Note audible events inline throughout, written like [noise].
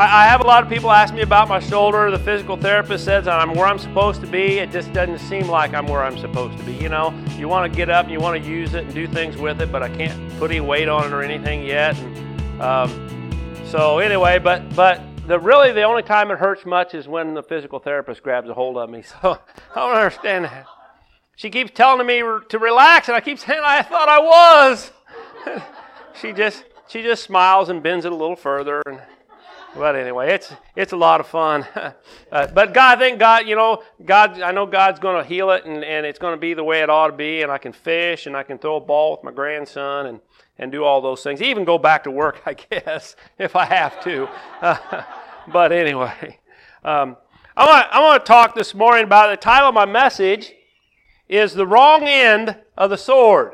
I, I, have a lot of people ask me about my shoulder. The physical therapist says I'm where I'm supposed to be. It just doesn't seem like I'm where I'm supposed to be. You know, you want to get up and you want to use it and do things with it, but I can't put any weight on it or anything yet. And, um, so anyway, but but the really the only time it hurts much is when the physical therapist grabs a hold of me. [laughs] So I don't understand that. She keeps telling me to relax, and I keep saying I thought I was. [laughs] she just she just smiles and bends it a little further and but anyway, it's it's a lot of fun. [laughs] uh, but God, I think God, you know, God, I know God's going to heal it, and, and it's going to be the way it ought to be. And I can fish, and I can throw a ball with my grandson, and and do all those things. Even go back to work, [laughs] I guess, if I have to. Uh, [laughs] but anyway, um, I want I want to talk this morning about the title of my message is the wrong end of the sword.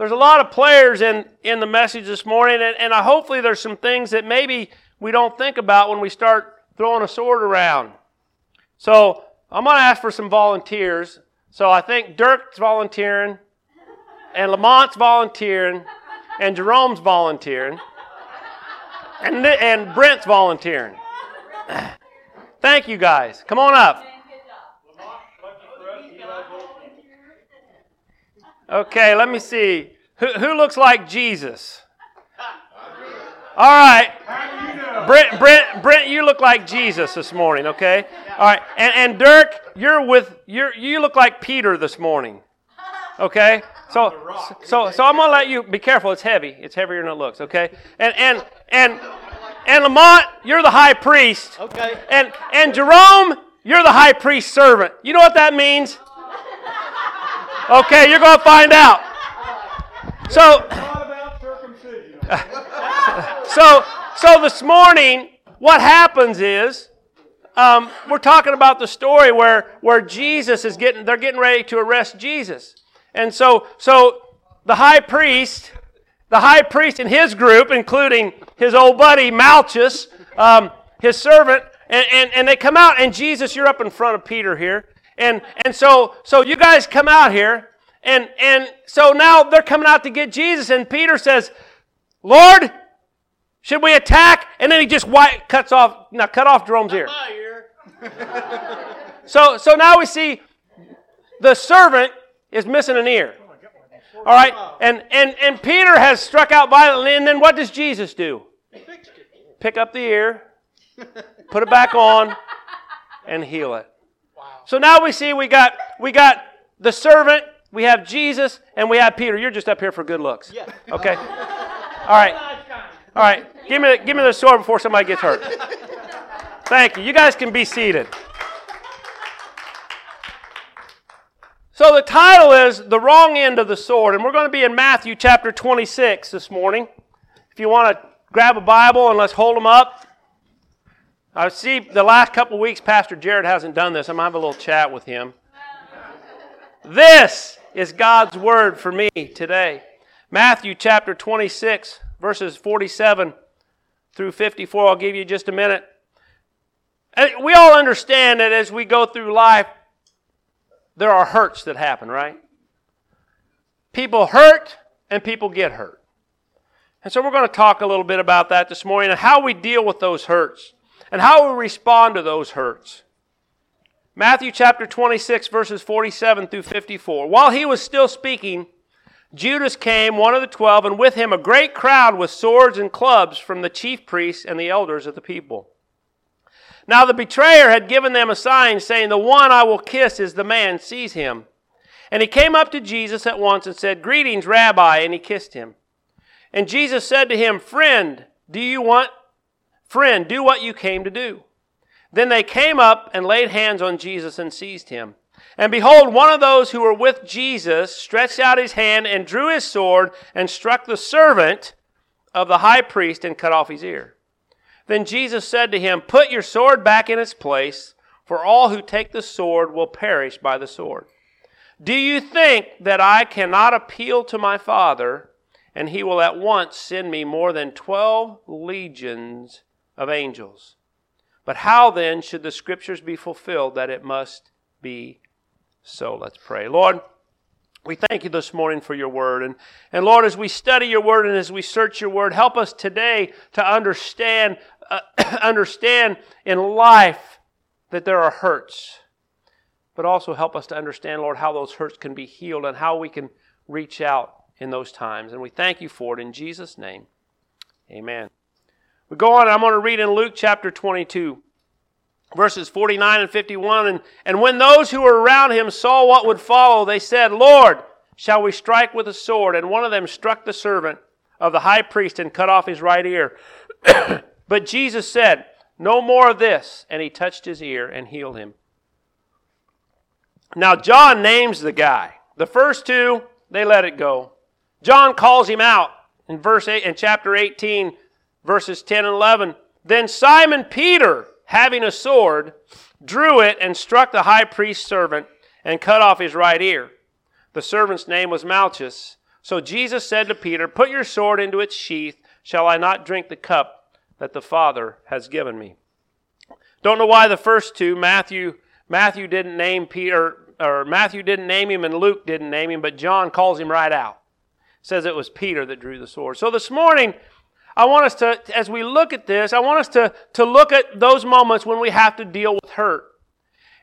There's a lot of players in, in the message this morning, and, and I, hopefully there's some things that maybe we don't think about when we start throwing a sword around. So I'm going to ask for some volunteers. So I think Dirk's volunteering, and Lamont's volunteering, and Jerome's volunteering, and, and Brent's volunteering. [sighs] Thank you guys. Come on up. Okay, let me see. Who, who looks like Jesus? All right. Brent, Brent, Brent, you look like Jesus this morning, okay? All right. And, and Dirk, you're with, you're, you look like Peter this morning, okay? So, so, so I'm going to let you, be careful, it's heavy. It's heavier than it looks, okay? And, and, and, and Lamont, you're the high priest. Okay. And, and Jerome, you're the high priest servant. You know what that means? Okay, you're going to find out. So, so, so this morning, what happens is, um, we're talking about the story where, where Jesus is getting, they're getting ready to arrest Jesus. And so, so the high priest, the high priest and his group, including his old buddy Malchus, um, his servant, and, and, and they come out, and Jesus, you're up in front of Peter here. And, and so, so you guys come out here, and, and so now they're coming out to get Jesus, and Peter says, Lord, should we attack? And then he just white, cuts off, now cut off Jerome's ear. [laughs] so, so now we see the servant is missing an ear. All right, and, and, and Peter has struck out violently, and then what does Jesus do? Pick up the ear, put it back on, and heal it. So now we see we got we got the servant, we have Jesus, and we have Peter. You're just up here for good looks. Yeah. Okay. All right. All right. Give me the, give me the sword before somebody gets hurt. Thank you. You guys can be seated. So the title is The Wrong End of the Sword, and we're going to be in Matthew chapter 26 this morning. If you want to grab a Bible and let's hold them up. I see the last couple weeks Pastor Jared hasn't done this. I'm going to have a little chat with him. This is God's word for me today. Matthew chapter 26, verses 47 through 54. I'll give you just a minute. We all understand that as we go through life, there are hurts that happen, right? People hurt and people get hurt. And so we're going to talk a little bit about that this morning and how we deal with those hurts and how we respond to those hurts. Matthew chapter 26, verses 47 through 54. While he was still speaking, Judas came, one of the twelve, and with him a great crowd with swords and clubs from the chief priests and the elders of the people. Now the betrayer had given them a sign, saying, The one I will kiss is the man, seize him. And he came up to Jesus at once and said, Greetings, Rabbi, and he kissed him. And Jesus said to him, Friend, do you want, friend, do what you came to do. Then they came up and laid hands on Jesus and seized him. And behold, one of those who were with Jesus stretched out his hand and drew his sword and struck the servant of the high priest and cut off his ear. Then Jesus said to him, Put your sword back in its place, for all who take the sword will perish by the sword. Do you think that I cannot appeal to my Father, and he will at once send me more than twelve legions of angels? But how then should the scriptures be fulfilled that it must be so? Let's pray. Lord, we thank you this morning for your word. And, and Lord, as we study your word and as we search your word, help us today to understand uh, [clears throat] understand in life that there are hurts, but also help us to understand, Lord, how those hurts can be healed and how we can reach out in those times. And we thank you for it in Jesus' name. Amen. We go on, I'm going to read in Luke chapter 22 verses 49 and 51. And, and when those who were around him saw what would follow, they said, Lord, shall we strike with a sword? And one of them struck the servant of the high priest and cut off his right ear. [coughs] but Jesus said, No more of this. And he touched his ear and healed him. Now, John names the guy. The first two, they let it go. John calls him out in verse 8 in chapter 18 verses 10 and 11. Then Simon Peter having a sword, drew it and struck the high priest's servant and cut off his right ear. The servant's name was Malchus. So Jesus said to Peter, Put your sword into its sheath. Shall I not drink the cup that the Father has given me? Don't know why the first two, Matthew, Matthew didn't name Peter, or Matthew didn't name him and Luke didn't name him, but John calls him right out. Says it was Peter that drew the sword. So this morning, I want us to, as we look at this, I want us to, to look at those moments when we have to deal with hurt.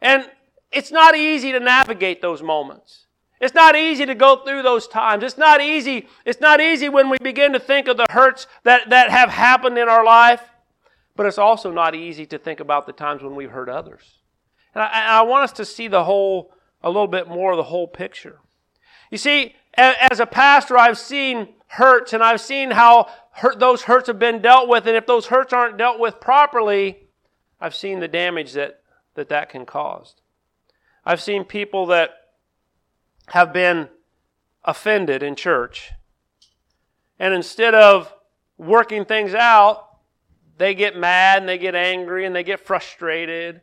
And it's not easy to navigate those moments. It's not easy to go through those times. It's not easy. It's not easy when we begin to think of the hurts that, that have happened in our life. But it's also not easy to think about the times when we've hurt others. And I, I want us to see the whole, a little bit more of the whole picture. You see, as a pastor, I've seen hurts and I've seen how hurt, those hurts have been dealt with. And if those hurts aren't dealt with properly, I've seen the damage that that, that can cause. I've seen people that have been offended in church. And instead of working things out, they get mad and they get angry and they get frustrated.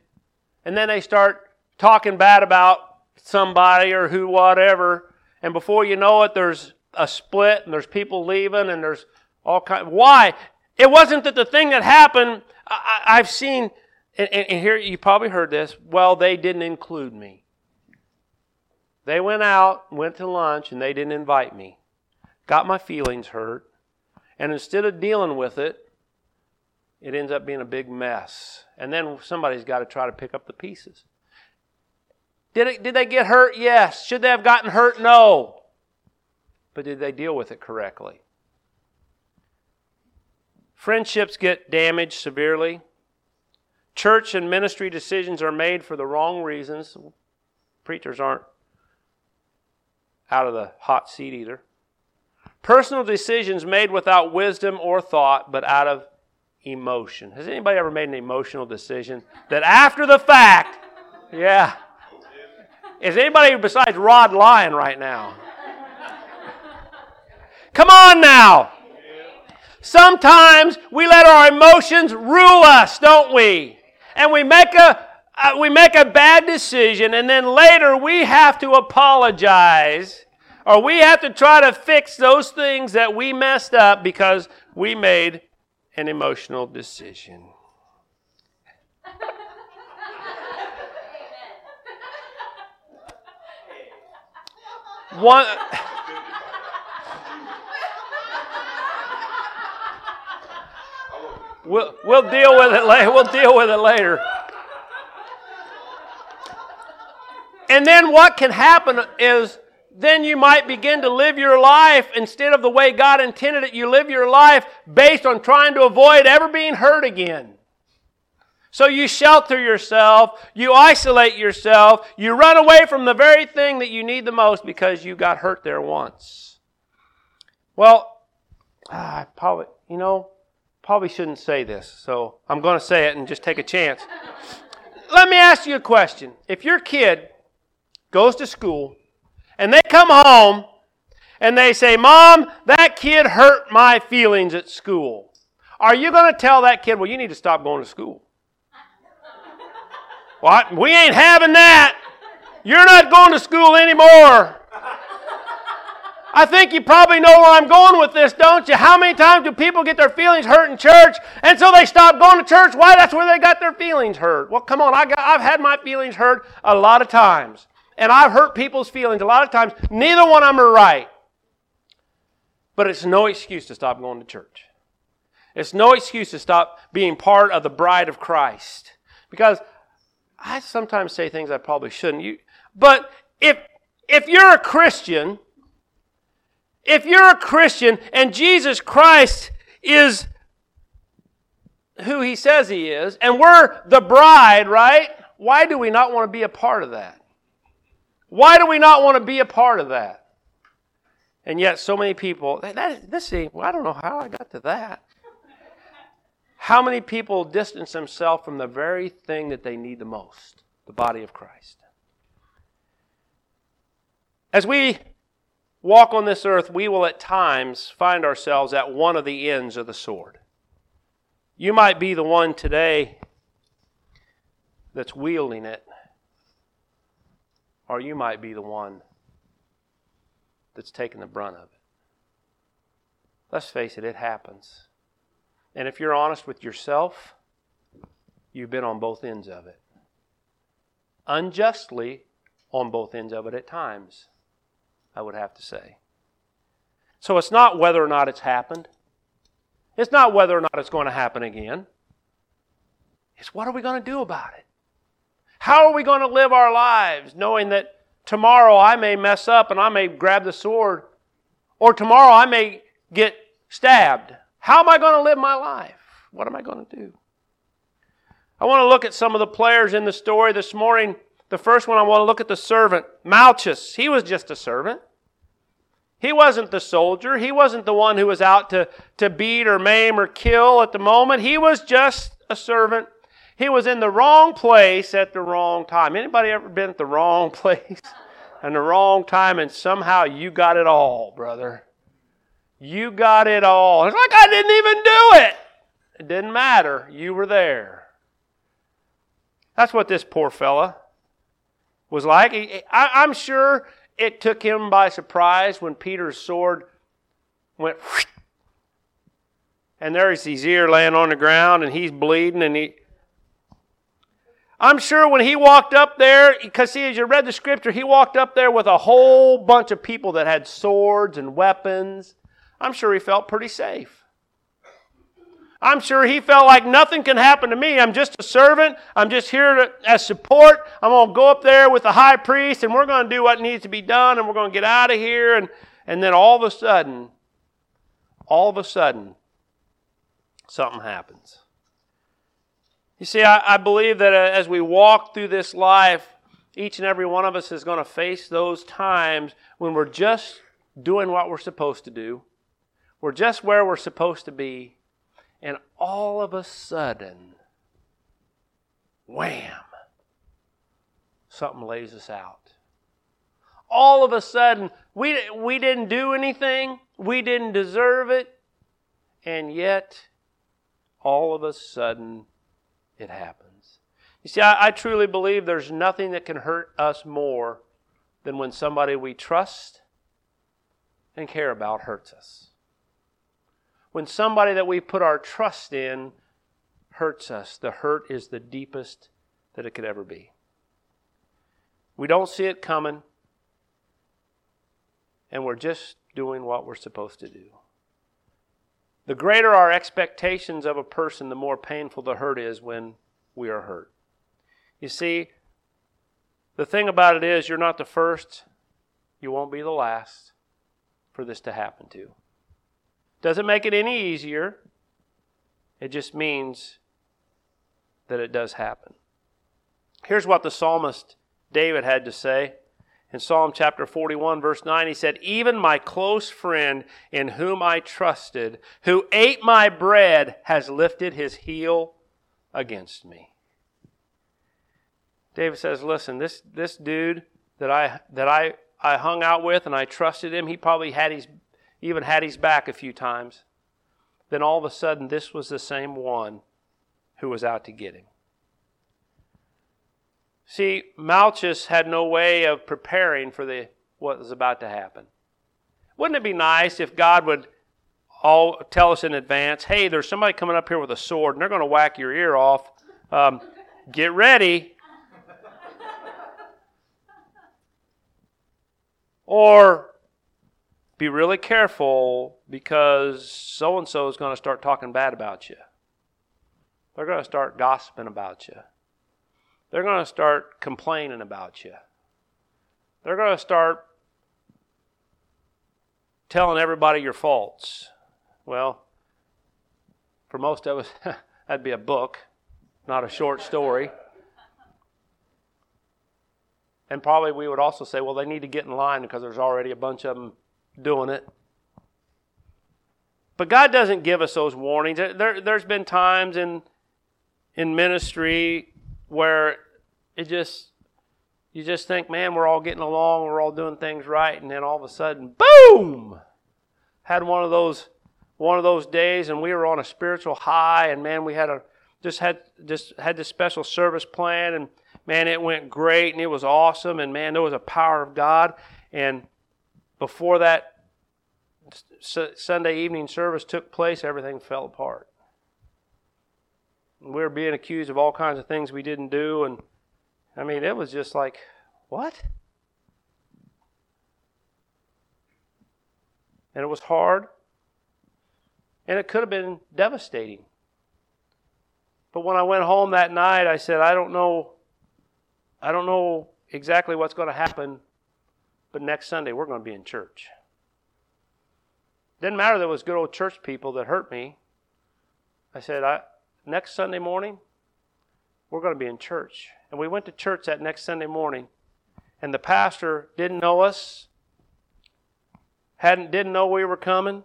And then they start talking bad about somebody or who, whatever. And before you know it, there's a split and there's people leaving and there's all kind. Why? It wasn't that the thing that happened. I, have seen, and, and here you probably heard this. Well, they didn't include me. They went out, went to lunch, and they didn't invite me. Got my feelings hurt, and instead of dealing with it, it ends up being a big mess. And then somebody's got to try to pick up the pieces. Did, it, did they get hurt? Yes. Should they have gotten hurt? No. But did they deal with it correctly? Friendships get damaged severely. Church and ministry decisions are made for the wrong reasons. Preachers aren't out of the hot seat either. Personal decisions made without wisdom or thought, but out of emotion. Has anybody ever made an emotional decision that after the fact, yeah. Is anybody besides Rod lying right now? Come on now. Sometimes we let our emotions rule us, don't we? And we make a uh, we make a bad decision and then later we have to apologize or we have to try to fix those things that we messed up because we made an emotional decision. [laughs] One We'll, we'll deal with it later. We'll deal with it later. And then what can happen is then you might begin to live your life instead of the way God intended it. You live your life based on trying to avoid ever being hurt again. So you shelter yourself, you isolate yourself, you run away from the very thing that you need the most because you got hurt there once. Well, ah, probably, you know, probably shouldn't say this, so I'm going to say it and just take a chance. Let me ask you a question. If your kid goes to school and they come home and they say, Mom, that kid hurt my feelings at school, are you going to tell that kid, Well, you need to stop going to school? what? We ain't having that. You're not going to school anymore. I think you probably know where I'm going with this, don't you? How many times do people get their feelings hurt in church and so they stop going to church? Why? That's where they got their feelings hurt. Well, come on, I got, I've had my feelings hurt a lot of times. And I've hurt people's feelings a lot of times. Neither one of them are right. But it's no excuse to stop going to church. It's no excuse to stop being part of the bride of Christ. Because I sometimes say things I probably shouldn't. You, but if if you're a Christian, if you're a Christian and Jesus Christ is who he says he is, and we're the bride, right? Why do we not want to be a part of that? Why do we not want to be a part of that? And yet, so many people, that, this see, well, I don't know how I got to that. How many people distance themselves from the very thing that they need the most the body of Christ? As we walk on this earth, we will at times find ourselves at one of the ends of the sword. You might be the one today that's wielding it, or you might be the one that's taking the brunt of it. Let's face it, it happens. And if you're honest with yourself, you've been on both ends of it. Unjustly on both ends of it at times, I would have to say. So it's not whether or not it's happened. It's not whether or not it's going to happen again. It's what are we going to do about it? How are we going to live our lives knowing that tomorrow I may mess up and I may grab the sword, or tomorrow I may get stabbed? How am I going to live my life? What am I going to do? I want to look at some of the players in the story this morning. The first one, I want to look at the servant, Malchus. He was just a servant. He wasn't the soldier. He wasn't the one who was out to, to beat or maim or kill at the moment. He was just a servant. He was in the wrong place at the wrong time. Anybody ever been at the wrong [laughs] place and the wrong time and somehow you got it all, brother? You got it all. It's like I didn't even do it. It didn't matter. You were there. That's what this poor fella was like. I, am sure it took him by surprise when Peter's sword went and there's his ear laying on the ground and he's bleeding and he I'm sure when he walked up there, because see, as you read the scripture, he walked up there with a whole bunch of people that had swords and weapons I'm sure he felt pretty safe. I'm sure he felt like nothing can happen to me. I'm just a servant. I'm just here to, as support. I'm going to go up there with the high priest and we're going to do what needs to be done and we're going to get out of here. And, and then all of a sudden, all of a sudden, something happens. You see, I, I believe that uh, as we walk through this life, each and every one of us is going to face those times when we're just doing what we're supposed to do we're just where we're supposed to be, and all of a sudden, wham, something lays us out. All of a sudden, we, we didn't do anything, we didn't deserve it, and yet, all of a sudden, it happens. You see, I, I truly believe there's nothing that can hurt us more than when somebody we trust and care about hurts us when somebody that we put our trust in hurts us, the hurt is the deepest that it could ever be. We don't see it coming, and we're just doing what we're supposed to do. The greater our expectations of a person, the more painful the hurt is when we are hurt. You see, the thing about it is, you're not the first, you won't be the last for this to happen to. Doesn't make it any easier. It just means that it does happen. Here's what the psalmist David had to say. In Psalm chapter 41, verse 9, he said, Even my close friend in whom I trusted, who ate my bread, has lifted his heel against me. David says, Listen, this, this dude that I that I, I hung out with and I trusted him, he probably had his even had his back a few times. Then all of a sudden, this was the same one who was out to get him. See, Malchus had no way of preparing for the, what was about to happen. Wouldn't it be nice if God would all tell us in advance, hey, there's somebody coming up here with a sword and they're going to whack your ear off. Um, get ready. or be really careful because so and so is going to start talking bad about you. They're going to start gossiping about you. They're going to start complaining about you. They're going to start telling everybody your faults. Well, for most of us, [laughs] that'd be a book, not a short story. And probably we would also say, well, they need to get in line because there's already a bunch of them doing it. But God doesn't give us those warnings. There, has been times in, in ministry where it just, you just think, man, we're all getting along, we're all doing things right, and then all of a sudden, boom! Had one of those, one of those days, and we were on a spiritual high, and man, we had a, just had, just had this special service plan, and man, it went great, and it was awesome, and man, there was a power of God, and before that Sunday evening service took place, everything fell apart. We were being accused of all kinds of things we didn't do, and I mean, it was just like, what? And it was hard, and it could have been devastating. But when I went home that night, I said, I don't know, I don't know exactly what's going to happen but next Sunday, we're going to be in church. Didn't matter that it was good old church people that hurt me. I said, I, next Sunday morning, we're going to be in church. And we went to church that next Sunday morning, and the pastor didn't know us, hadn't, didn't know we were coming,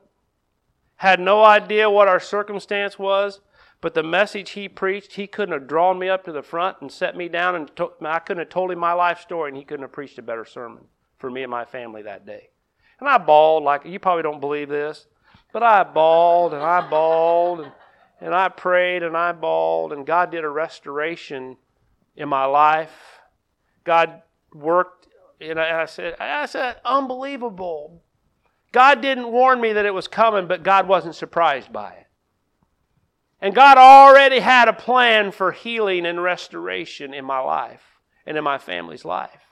had no idea what our circumstance was. But the message he preached, he couldn't have drawn me up to the front and set me down, and to, I couldn't have told him my life story, and he couldn't have preached a better sermon for me and my family that day. And I bawled like you probably don't believe this, but I bawled and I bawled and, and I prayed and I bawled and God did a restoration in my life. God worked and I said, I said, unbelievable. God didn't warn me that it was coming, but God wasn't surprised by it. And God already had a plan for healing and restoration in my life and in my family's life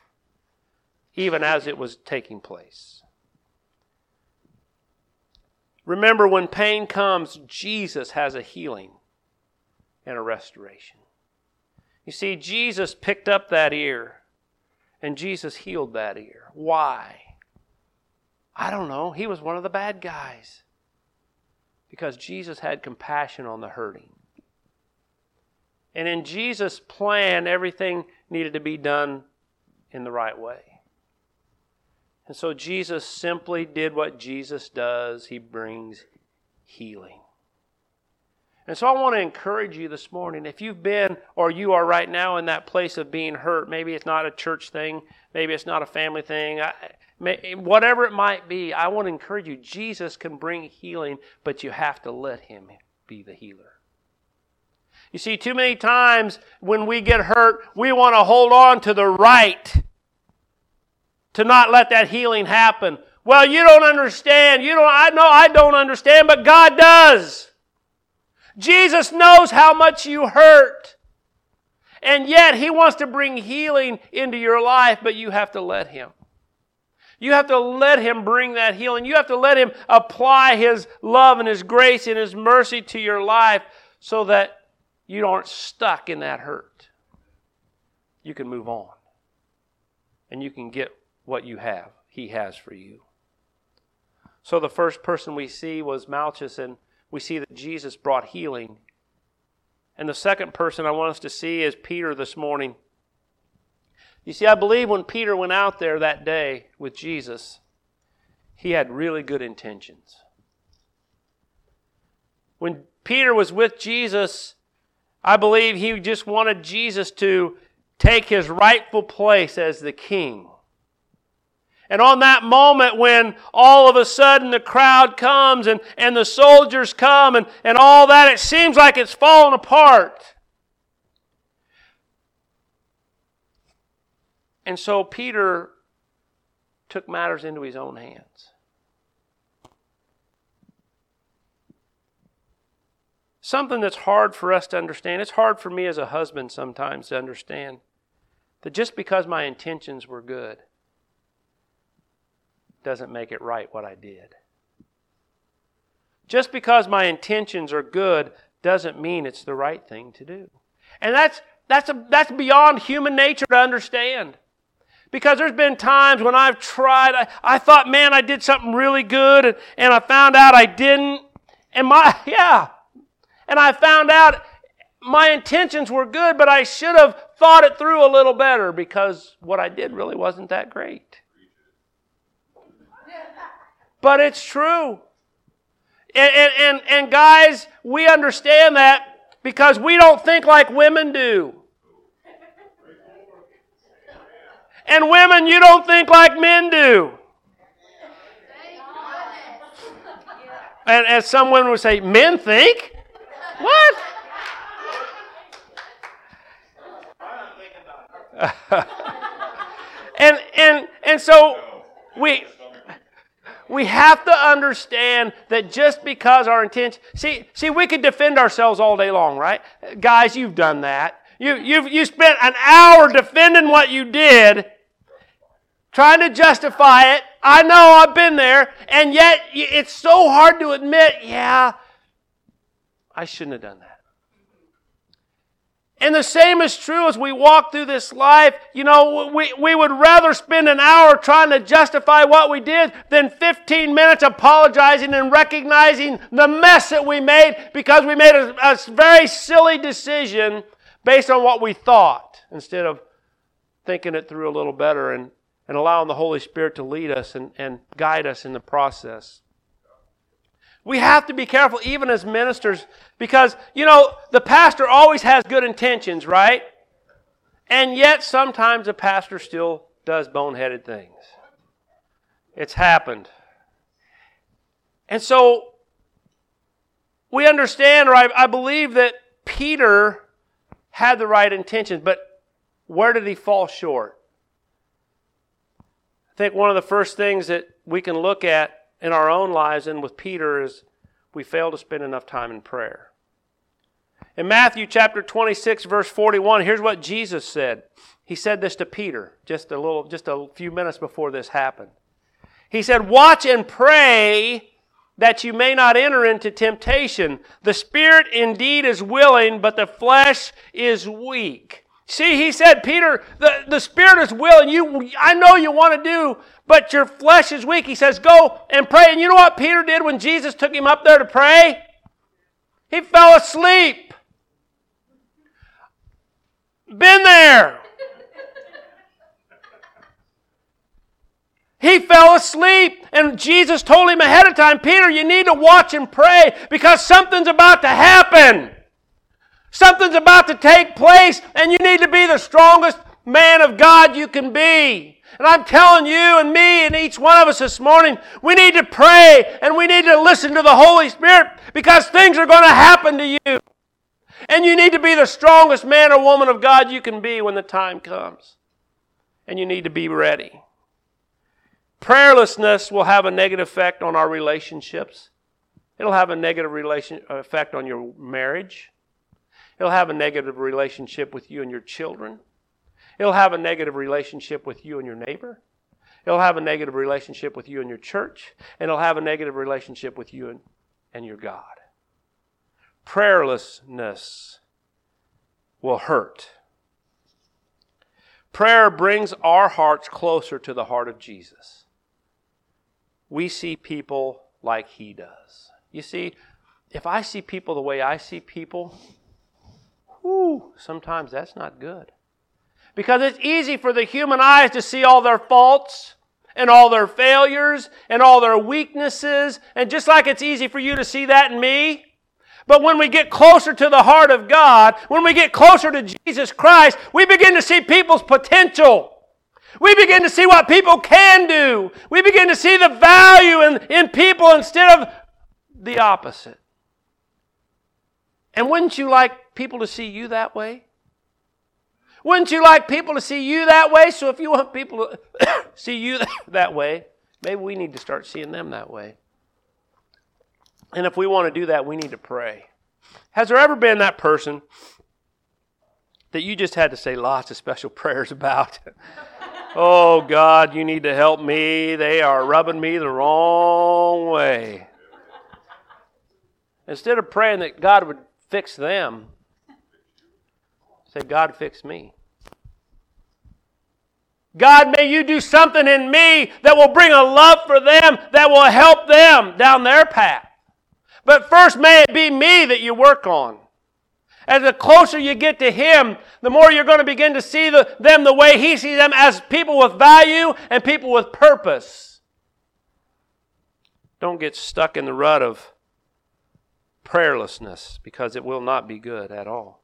even as it was taking place. Remember, when pain comes, Jesus has a healing and a restoration. You see, Jesus picked up that ear and Jesus healed that ear. Why? I don't know. He was one of the bad guys. Because Jesus had compassion on the hurting. And in Jesus' plan, everything needed to be done in the right way. And so Jesus simply did what Jesus does He brings healing. And so I want to encourage you this morning. If you've been or you are right now in that place of being hurt, maybe it's not a church thing, maybe it's not a family thing, I, may, whatever it might be, I want to encourage you. Jesus can bring healing, but you have to let Him be the healer. You see, too many times when we get hurt, we want to hold on to the right to not let that healing happen. Well, you don't understand. You don't, I know I don't understand, but God does. Jesus knows how much you hurt. And yet He wants to bring healing into your life, but you have to let Him. You have to let Him bring that healing. You have to let Him apply His love and His grace and His mercy to your life so that you aren't stuck in that hurt. You can move on. And you can get what you have, He has for you. So the first person we see was Malchus, and we see that Jesus brought healing. And the second person I want us to see is Peter this morning. You see, I believe when Peter went out there that day with Jesus, he had really good intentions. When Peter was with Jesus, I believe he just wanted Jesus to take his rightful place as the king. And on that moment when all of a sudden the crowd comes and, and the soldiers come and, and all that, it seems like it's fallen apart. And so Peter took matters into his own hands. Something that's hard for us to understand. It's hard for me as a husband sometimes to understand that just because my intentions were good, doesn't make it right what I did. Just because my intentions are good doesn't mean it's the right thing to do. And that's, that's, a, that's beyond human nature to understand. Because there's been times when I've tried, I, I thought, man, I did something really good, and, and I found out I didn't. And my, [laughs] yeah. And I found out my intentions were good, but I should have thought it through a little better because what I did really wasn't that great. But it's true. And, and, and, and guys, we understand that because we don't think like women do. And women, you don't think like men do. And as some women would say, men think? What? [laughs] and and and so we we have to understand that just because our intention see see we could defend ourselves all day long right? Guys you've done that. You you've you spent an hour defending what you did trying to justify it. I know i've been there and yet it's so hard to admit yeah i shouldn't have done that and the same is true as we walk through this life. You know, we, we would rather spend an hour trying to justify what we did than 15 minutes apologizing and recognizing the mess that we made because we made a, a very silly decision based on what we thought instead of thinking it through a little better and, and allowing the Holy Spirit to lead us and, and guide us in the process. We have to be careful, even as ministers, because, you know, the pastor always has good intentions, right? And yet, sometimes a pastor still does boneheaded things. It's happened. And so, we understand, or I, I believe that Peter had the right intentions, but where did he fall short? I think one of the first things that we can look at in our own lives and with Peter is we fail to spend enough time in prayer. In Matthew chapter 26 verse 41, here's what Jesus said. He said this to Peter just a little just a few minutes before this happened. He said, "Watch and pray that you may not enter into temptation. The spirit indeed is willing, but the flesh is weak." See, he said, Peter, the, the spirit is willing. You, I know you want to do, but your flesh is weak. He says, go and pray. And you know what Peter did when Jesus took him up there to pray? He fell asleep. Been there. He fell asleep, and Jesus told him ahead of time, Peter, you need to watch and pray because something's about to happen. Something's about to take place, and you need to be the strongest man of God you can be. And I'm telling you and me and each one of us this morning, we need to pray and we need to listen to the Holy Spirit because things are going to happen to you. And you need to be the strongest man or woman of God you can be when the time comes. And you need to be ready. Prayerlessness will have a negative effect on our relationships. It'll have a negative relation, effect on your marriage. It'll have a negative relationship with you and your children. It'll have a negative relationship with you and your neighbor. It'll have a negative relationship with you and your church. And it'll have a negative relationship with you and, and your God. Prayerlessness will hurt. Prayer brings our hearts closer to the heart of Jesus. We see people like he does. You see, if I see people the way I see people, sometimes that's not good. Because it's easy for the human eyes to see all their faults and all their failures and all their weaknesses, and just like it's easy for you to see that in me. But when we get closer to the heart of God, when we get closer to Jesus Christ, we begin to see people's potential. We begin to see what people can do. We begin to see the value in, in people instead of the opposite. And wouldn't you like people to see you that way? Wouldn't you like people to see you that way? So if you want people to [coughs] see you [coughs] that way, maybe we need to start seeing them that way. And if we want to do that, we need to pray. Has there ever been that person that you just had to say lots of special [laughs] prayers about? [laughs] Oh, God, you need to help me. They are rubbing me the wrong way. Instead of praying that God would fix them, say, God, fix me. God, may you do something in me that will bring a love for them, that will help them down their path. But first, may it be me that you work on. As the closer you get to Him, the more you're going to begin to see the, them the way He sees them as people with value and people with purpose. Don't get stuck in the rut of prayerlessness because it will not be good at all.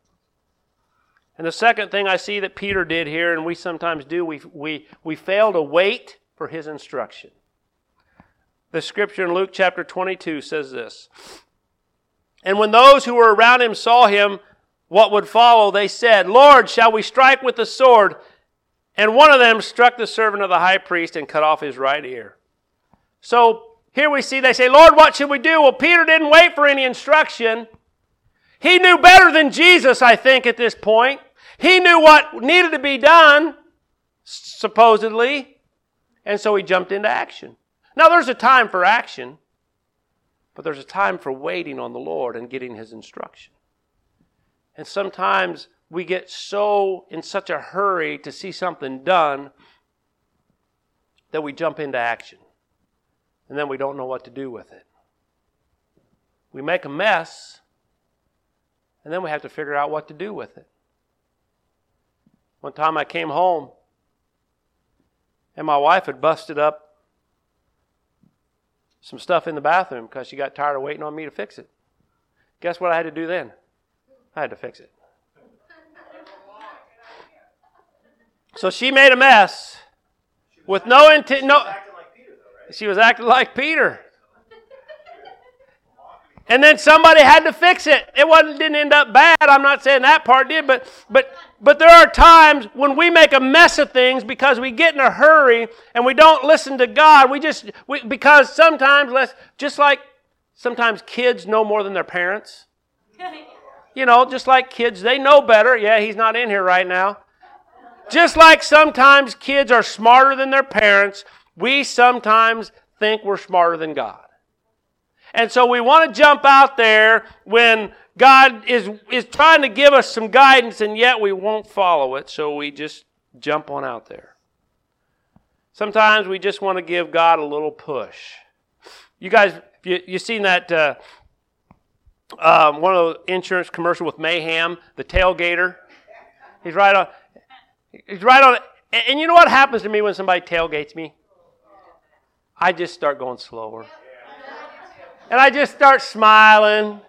And the second thing I see that Peter did here, and we sometimes do, we, we, we fail to wait for his instruction. The scripture in Luke chapter 22 says this And when those who were around him saw him, what would follow, they said, Lord, shall we strike with the sword? And one of them struck the servant of the high priest and cut off his right ear. So here we see they say, Lord, what should we do? Well, Peter didn't wait for any instruction. He knew better than Jesus, I think, at this point. He knew what needed to be done, supposedly, and so he jumped into action. Now, there's a time for action, but there's a time for waiting on the Lord and getting his instruction. And sometimes we get so in such a hurry to see something done that we jump into action. And then we don't know what to do with it. We make a mess and then we have to figure out what to do with it. One time I came home and my wife had busted up some stuff in the bathroom because she got tired of waiting on me to fix it. Guess what I had to do then? I had to fix it. So she made a mess with no intent. No, she was acting like Peter. And then somebody had to fix it. It wasn't didn't end up bad. I'm not saying that part did, but but but there are times when we make a mess of things because we get in a hurry and we don't listen to God. We just we, because sometimes let's just like sometimes kids know more than their parents. [laughs] You know, just like kids, they know better. Yeah, he's not in here right now. Just like sometimes kids are smarter than their parents, we sometimes think we're smarter than God. And so we want to jump out there when God is, is trying to give us some guidance, and yet we won't follow it, so we just jump on out there. Sometimes we just want to give God a little push. You guys, you, you seen that uh, um, one of the insurance commercial with Mayhem, the tailgater? He's right on. He's right on. And, and you know what happens to me when somebody tailgates me? I just start going slower. And I just start smiling.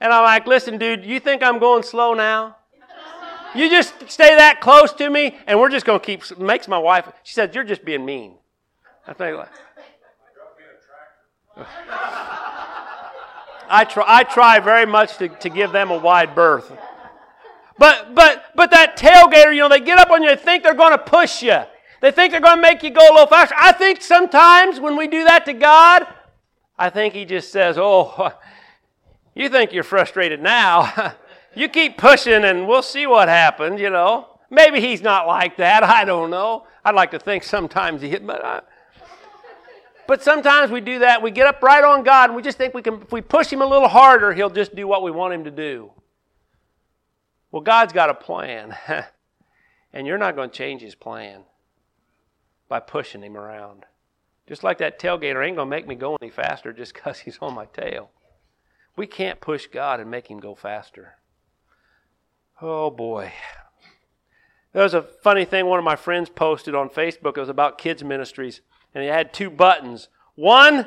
And I'm like, listen, dude, you think I'm going slow now? You just stay that close to me, and we're just going to keep. Makes my wife. She said, "You're just being mean." I think like. I try. I try very much to, to give them a wide berth. But but but that tailgater, you know, they get up on you. They think they're going to push you. They think they're going to make you go a little faster. I think sometimes when we do that to God, I think he just says, Oh, [laughs] you think you're frustrated now. [laughs] you keep pushing and we'll see what happens, you know. Maybe he's not like that. [laughs] I don't know. I'd like to think sometimes he, but I, but sometimes we do that. We get up right on God and we just think we can, if we push him a little harder, he'll just do what we want him to do. Well, God's got a plan. and you're not going to change his plan by pushing him around. Just like that tailgater ain't going to make me go any faster just because [laughs] he's on my tail. We can't push God and make him go faster. Oh boy. There was a funny thing one of my friends posted on Facebook. It was about kids' ministries, and he had two buttons. One,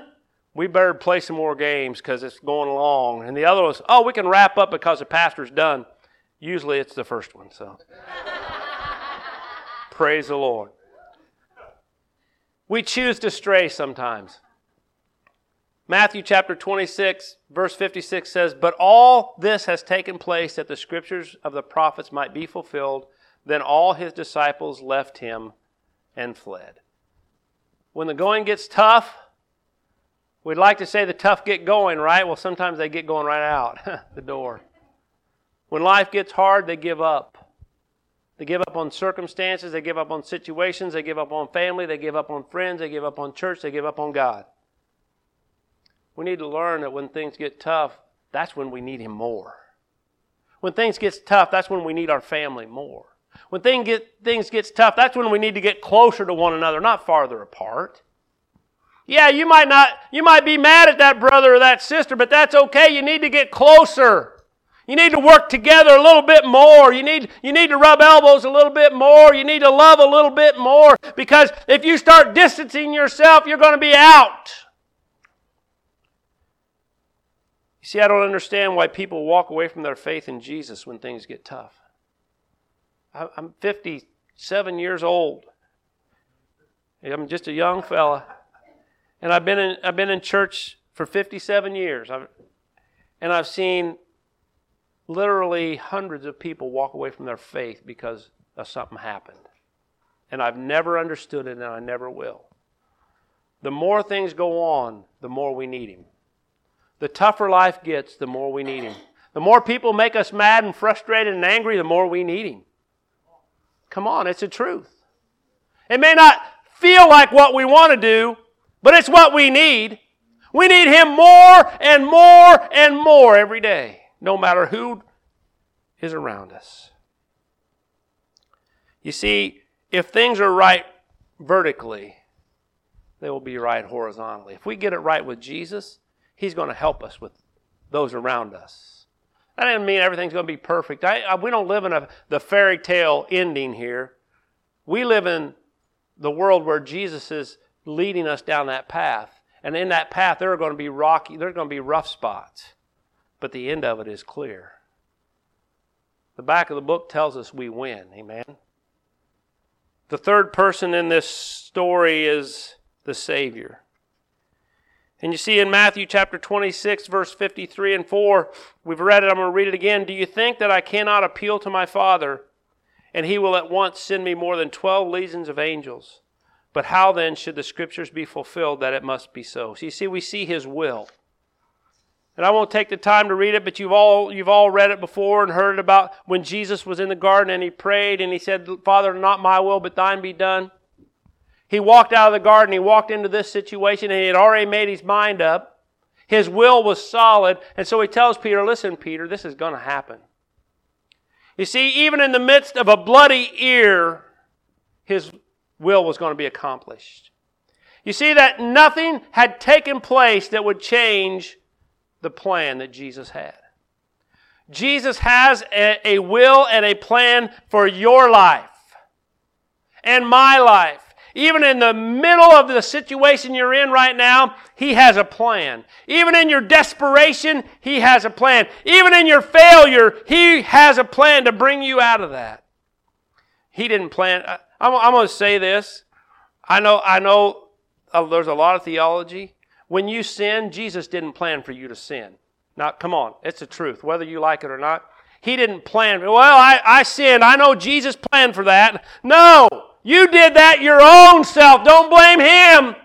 we better play some more games because it's going along. And the other was, oh, we can wrap up because the pastor's done. Usually it's the first one, so. [laughs] Praise the Lord. We choose to stray sometimes. Matthew chapter 26, verse 56 says, But all this has taken place that the scriptures of the prophets might be fulfilled. Then all his disciples left him and fled. When the going gets tough, we'd like to say the tough get going, right? Well, sometimes they get going right out [laughs] the door. When life gets hard, they give up. They give up on circumstances, they give up on situations, they give up on family, they give up on friends, they give up on church, they give up on God. We need to learn that when things get tough, that's when we need Him more. When things get tough, that's when we need our family more. When thing get, things gets tough, that's when we need to get closer to one another, not farther apart. Yeah, you might not, you might be mad at that brother or that sister, but that's okay. You need to get closer. You need to work together a little bit more. You need, you need to rub elbows a little bit more. You need to love a little bit more. Because if you start distancing yourself, you're going to be out. You see, I don't understand why people walk away from their faith in Jesus when things get tough. I'm 57 years old. I'm just a young fella. And I've been in, I've been in church for 57 years. I've, and I've seen literally hundreds of people walk away from their faith because of something happened. And I've never understood it and I never will. The more things go on, the more we need Him. The tougher life gets, the more we need Him. The more people make us mad and frustrated and angry, the more we need Him. Come on, it's the truth. It may not feel like what we want to do, but it's what we need. We need Him more and more and more every day, no matter who is around us. You see, if things are right vertically, they will be right horizontally. If we get it right with Jesus, He's going to help us with those around us. That doesn't mean everything's going to be perfect. I, I, we don't live in a, the fairy tale ending here. We live in the world where Jesus is leading us down that path. And in that path, there are going to be rocky, there are going to be rough spots. But the end of it is clear. The back of the book tells us we win. Amen. The third person in this story is the Savior. And you see in Matthew chapter 26, verse 53 and 4, we've read it, I'm going to read it again. Do you think that I cannot appeal to my Father, and he will at once send me more than 12 legions of angels? But how then should the scriptures be fulfilled that it must be so? So you see, we see his will. And I won't take the time to read it, but you've all, you've all read it before and heard it about when Jesus was in the garden and he prayed and he said, Father, not my will, but thine be done. He walked out of the garden, he walked into this situation, and he had already made his mind up. His will was solid, and so he tells Peter, Listen, Peter, this is going to happen. You see, even in the midst of a bloody ear, his will was going to be accomplished. You see that nothing had taken place that would change the plan that Jesus had. Jesus has a, a will and a plan for your life and my life. Even in the middle of the situation you're in right now, He has a plan. Even in your desperation, He has a plan. Even in your failure, He has a plan to bring you out of that. He didn't plan. I'm, I'm going to say this. I know, I know uh, there's a lot of theology. When you sin, Jesus didn't plan for you to sin. Now, come on, it's the truth, whether you like it or not. He didn't plan. Well, I, I sinned. I know Jesus planned for that. No. You did that your own self. Don't blame him.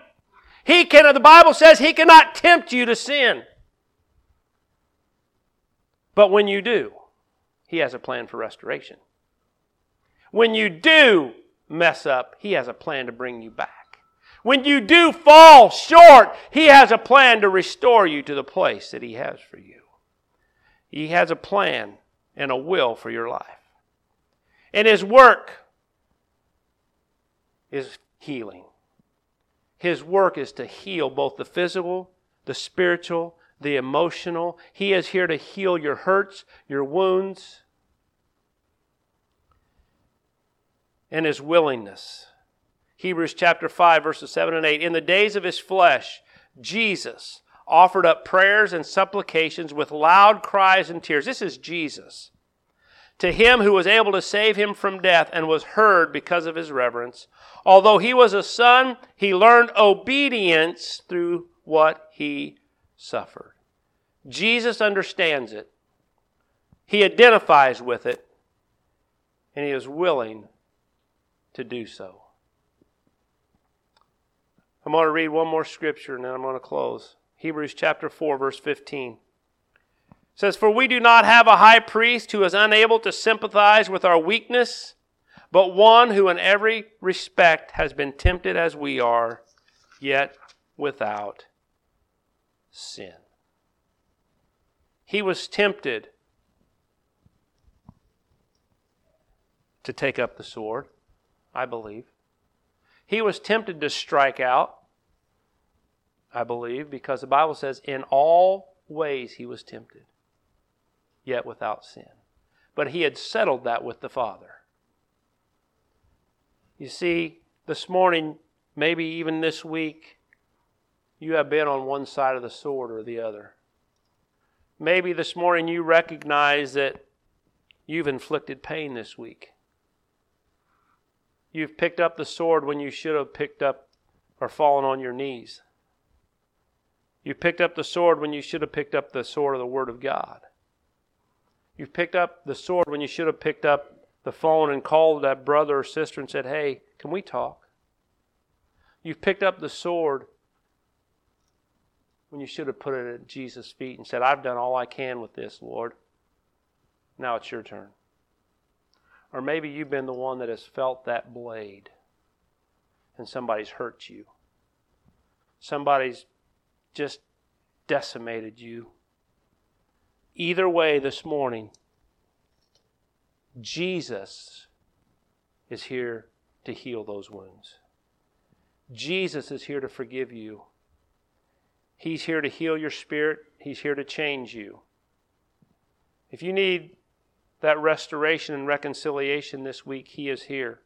He can, the Bible says he cannot tempt you to sin. But when you do, he has a plan for restoration. When you do mess up, he has a plan to bring you back. When you do fall short, he has a plan to restore you to the place that he has for you. He has a plan and a will for your life. And his work is healing. His work is to heal both the physical, the spiritual, the emotional. He is here to heal your hurts, your wounds, and his willingness. Hebrews chapter 5, verses 7 and 8. In the days of his flesh, Jesus offered up prayers and supplications with loud cries and tears. This is Jesus to him who was able to save him from death and was heard because of his reverence. Although he was a son, he learned obedience through what he suffered. Jesus understands it. He identifies with it, and he is willing to do so. I'm going to read one more scripture and then I'm going to close. Hebrews chapter 4, verse 15 says, For we do not have a high priest who is unable to sympathize with our weakness, but one who in every respect has been tempted as we are, yet without sin. He was tempted to take up the sword, I believe. He was tempted to strike out, I believe, because the Bible says, in all ways he was tempted, yet without sin. But he had settled that with the Father. You see, this morning, maybe even this week, you have been on one side of the sword or the other. Maybe this morning you recognize that you've inflicted pain this week. You've picked up the sword when you should have picked up or fallen on your knees. You've picked up the sword when you should have picked up the sword of the Word of God. You've picked up the sword when you should have picked up the phone and called that brother or sister and said, Hey, can we talk? You've picked up the sword when you should have put it at Jesus' feet and said, I've done all I can with this, Lord. Now it's your turn. Or maybe you've been the one that has felt that blade and somebody's hurt you. Somebody's just decimated you. Either way, this morning, Jesus is here to heal those wounds. Jesus is here to forgive you. He's here to heal your spirit, He's here to change you. If you need that restoration and reconciliation this week, He is here.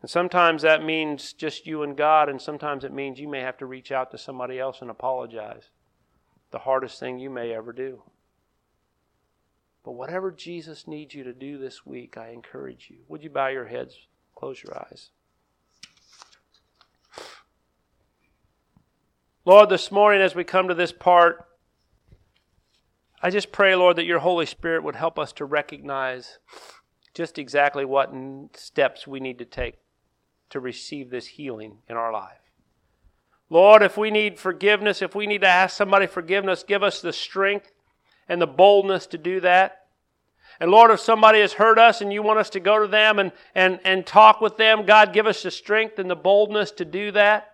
And sometimes that means just you and God, and sometimes it means you may have to reach out to somebody else and apologize. The hardest thing you may ever do. But whatever Jesus needs you to do this week, I encourage you. Would you bow your heads, close your eyes? Lord, this morning as we come to this part, I just pray, Lord, that your Holy Spirit would help us to recognize just exactly what steps we need to take to receive this healing in our life. Lord, if we need forgiveness, if we need to ask somebody forgiveness, give us the strength and the boldness to do that. And Lord, if somebody has hurt us and you want us to go to them and, and, and talk with them, God, give us the strength and the boldness to do that.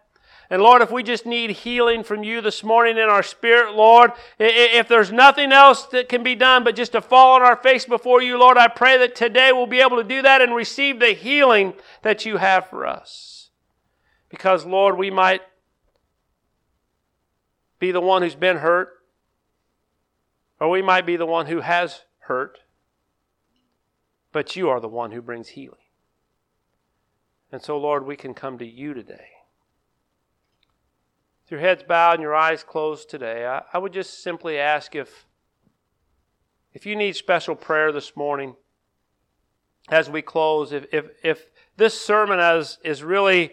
And Lord, if we just need healing from you this morning in our spirit, Lord, if there's nothing else that can be done but just to fall on our face before you, Lord, I pray that today we'll be able to do that and receive the healing that you have for us. Because, Lord, we might be the one who's been hurt, or we might be the one who has hurt, but you are the one who brings healing. And so, Lord, we can come to you today. With your heads bowed and your eyes closed today, I, I would just simply ask if, if you need special prayer this morning as we close, if, if, if this sermon has, is really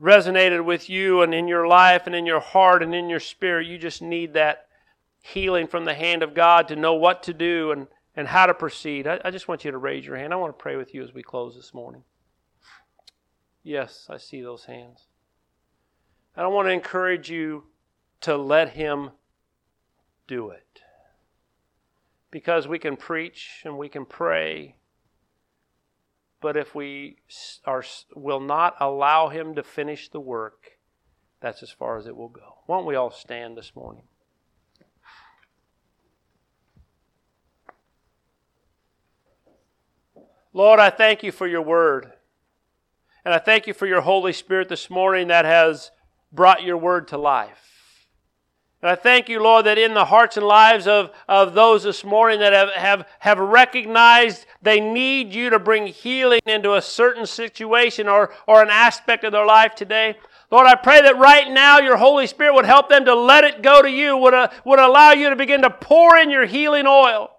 resonated with you and in your life and in your heart and in your spirit, you just need that healing from the hand of God to know what to do and, and how to proceed, I, I just want you to raise your hand. I want to pray with you as we close this morning. Yes, I see those hands. I want to encourage you to let Him do it. Because we can preach and we can pray, but if we are, will not allow Him to finish the work, that's as far as it will go. Why don't we all stand this morning? Lord, I thank you for your word. And I thank you for your Holy Spirit this morning that has brought your word to life. And I thank you, Lord, that in the hearts and lives of, of those this morning that have, have, have recognized they need you to bring healing into a certain situation or, or an aspect of their life today. Lord, I pray that right now your Holy Spirit would help them to let it go to you, would, uh, would allow you to begin to pour in your healing oil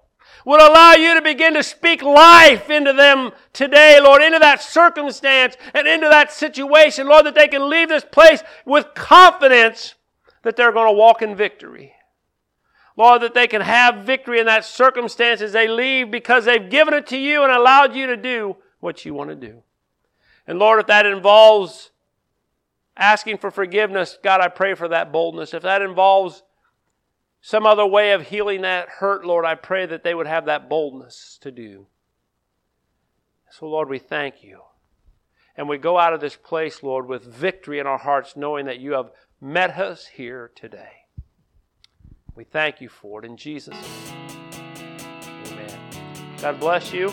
would allow you to begin to speak life into them today, Lord, into that circumstance and into that situation, Lord, that they can leave this place with confidence that they're going to walk in victory. Lord, that they can have victory in that circumstance as they leave because they've given it to you and allowed you to do what you want to do. And Lord, if that involves asking for forgiveness, God, I pray for that boldness. If that involves some other way of healing that hurt, Lord, I pray that they would have that boldness to do. So, Lord, we thank you. And we go out of this place, Lord, with victory in our hearts, knowing that you have met us here today. We thank you for it in Jesus' name. Amen. God bless you.